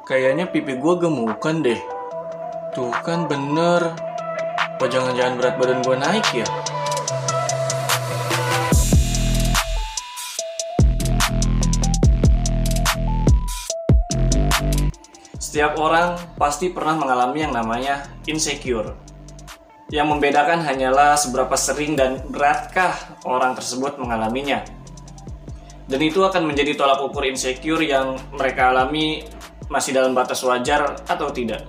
Kayaknya pipi gue gemukan deh. Tuh kan bener. Apa jangan-jangan berat badan gue naik ya? Setiap orang pasti pernah mengalami yang namanya insecure. Yang membedakan hanyalah seberapa sering dan beratkah orang tersebut mengalaminya. Dan itu akan menjadi tolak ukur insecure yang mereka alami masih dalam batas wajar atau tidak.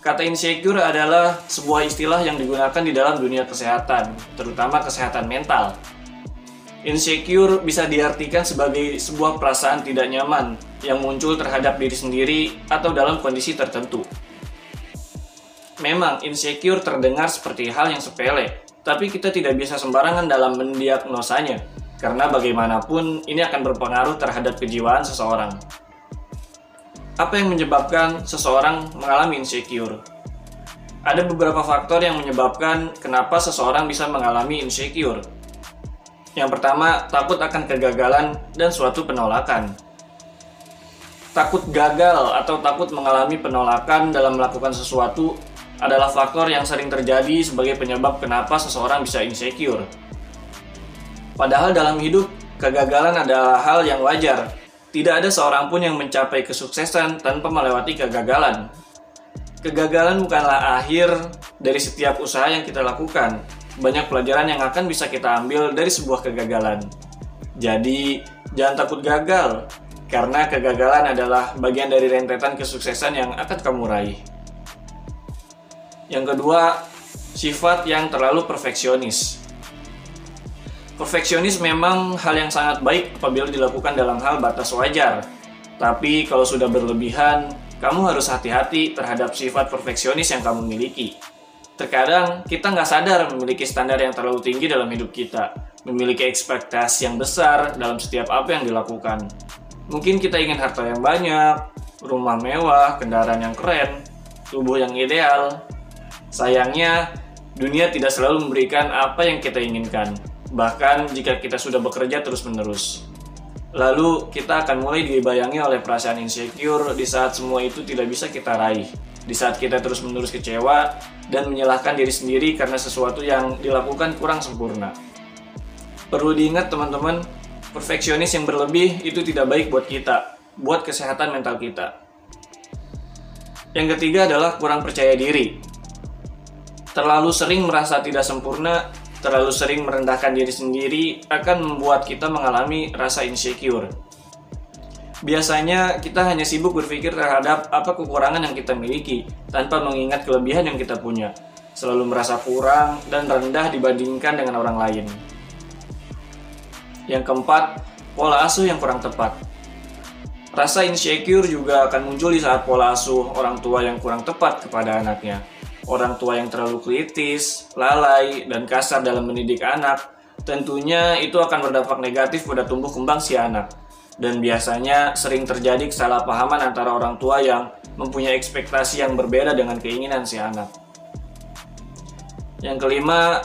Kata insecure adalah sebuah istilah yang digunakan di dalam dunia kesehatan, terutama kesehatan mental. Insecure bisa diartikan sebagai sebuah perasaan tidak nyaman yang muncul terhadap diri sendiri atau dalam kondisi tertentu. Memang insecure terdengar seperti hal yang sepele, tapi kita tidak bisa sembarangan dalam mendiagnosanya, karena bagaimanapun ini akan berpengaruh terhadap kejiwaan seseorang. Apa yang menyebabkan seseorang mengalami insecure? Ada beberapa faktor yang menyebabkan kenapa seseorang bisa mengalami insecure. Yang pertama, takut akan kegagalan dan suatu penolakan. Takut gagal atau takut mengalami penolakan dalam melakukan sesuatu adalah faktor yang sering terjadi sebagai penyebab kenapa seseorang bisa insecure. Padahal dalam hidup, kegagalan adalah hal yang wajar. Tidak ada seorang pun yang mencapai kesuksesan tanpa melewati kegagalan. Kegagalan bukanlah akhir dari setiap usaha yang kita lakukan, banyak pelajaran yang akan bisa kita ambil dari sebuah kegagalan. Jadi, jangan takut gagal, karena kegagalan adalah bagian dari rentetan kesuksesan yang akan kamu raih. Yang kedua, sifat yang terlalu perfeksionis. Perfeksionis memang hal yang sangat baik apabila dilakukan dalam hal batas wajar. Tapi kalau sudah berlebihan, kamu harus hati-hati terhadap sifat perfeksionis yang kamu miliki. Terkadang kita nggak sadar memiliki standar yang terlalu tinggi dalam hidup kita, memiliki ekspektasi yang besar dalam setiap apa yang dilakukan. Mungkin kita ingin harta yang banyak, rumah mewah, kendaraan yang keren, tubuh yang ideal. Sayangnya, dunia tidak selalu memberikan apa yang kita inginkan, bahkan jika kita sudah bekerja terus-menerus. Lalu, kita akan mulai dibayangi oleh perasaan insecure di saat semua itu tidak bisa kita raih di saat kita terus-menerus kecewa dan menyalahkan diri sendiri karena sesuatu yang dilakukan kurang sempurna. Perlu diingat teman-teman, perfeksionis yang berlebih itu tidak baik buat kita, buat kesehatan mental kita. Yang ketiga adalah kurang percaya diri. Terlalu sering merasa tidak sempurna, terlalu sering merendahkan diri sendiri akan membuat kita mengalami rasa insecure Biasanya kita hanya sibuk berpikir terhadap apa kekurangan yang kita miliki tanpa mengingat kelebihan yang kita punya. Selalu merasa kurang dan rendah dibandingkan dengan orang lain. Yang keempat, pola asuh yang kurang tepat. Rasa insecure juga akan muncul di saat pola asuh orang tua yang kurang tepat kepada anaknya. Orang tua yang terlalu kritis, lalai, dan kasar dalam mendidik anak, tentunya itu akan berdampak negatif pada tumbuh kembang si anak dan biasanya sering terjadi kesalahpahaman antara orang tua yang mempunyai ekspektasi yang berbeda dengan keinginan si anak. Yang kelima,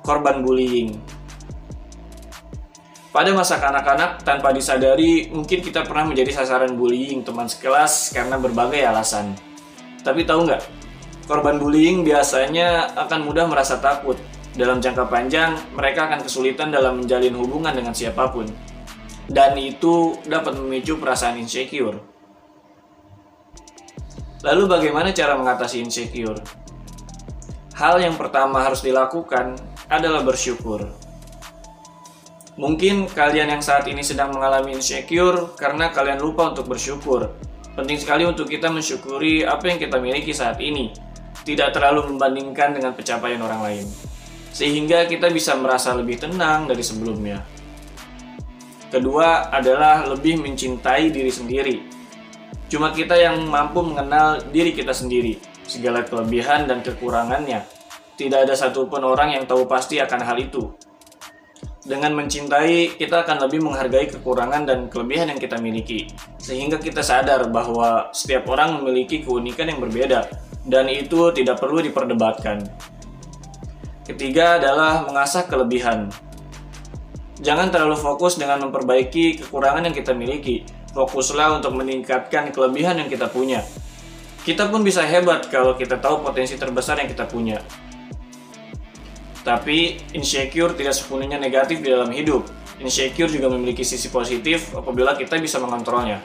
korban bullying. Pada masa kanak-kanak, tanpa disadari, mungkin kita pernah menjadi sasaran bullying teman sekelas karena berbagai alasan. Tapi tahu nggak, korban bullying biasanya akan mudah merasa takut. Dalam jangka panjang, mereka akan kesulitan dalam menjalin hubungan dengan siapa pun dan itu dapat memicu perasaan insecure. Lalu bagaimana cara mengatasi insecure? Hal yang pertama harus dilakukan adalah bersyukur. Mungkin kalian yang saat ini sedang mengalami insecure karena kalian lupa untuk bersyukur. Penting sekali untuk kita mensyukuri apa yang kita miliki saat ini, tidak terlalu membandingkan dengan pencapaian orang lain, sehingga kita bisa merasa lebih tenang dari sebelumnya. Kedua adalah lebih mencintai diri sendiri. Cuma kita yang mampu mengenal diri kita sendiri, segala kelebihan dan kekurangannya. Tidak ada satupun orang yang tahu pasti akan hal itu. Dengan mencintai, kita akan lebih menghargai kekurangan dan kelebihan yang kita miliki, sehingga kita sadar bahwa setiap orang memiliki keunikan yang berbeda, dan itu tidak perlu diperdebatkan. Ketiga adalah mengasah kelebihan. Jangan terlalu fokus dengan memperbaiki kekurangan yang kita miliki, Fokuslah untuk meningkatkan kelebihan yang kita punya. Kita pun bisa hebat kalau kita tahu potensi terbesar yang kita punya. Tapi insecure tidak sepenuhnya negatif di dalam hidup. Insecure juga memiliki sisi positif apabila kita bisa mengontrolnya.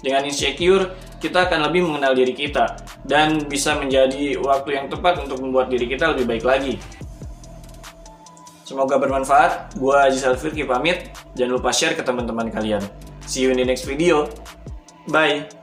Dengan insecure, kita akan lebih mengenal diri kita dan bisa menjadi waktu yang tepat untuk membuat diri kita lebih baik lagi. Semoga bermanfaat. Gua Aziz Alfirki pamit. Jangan lupa share ke teman-teman kalian. See you in the next video. Bye.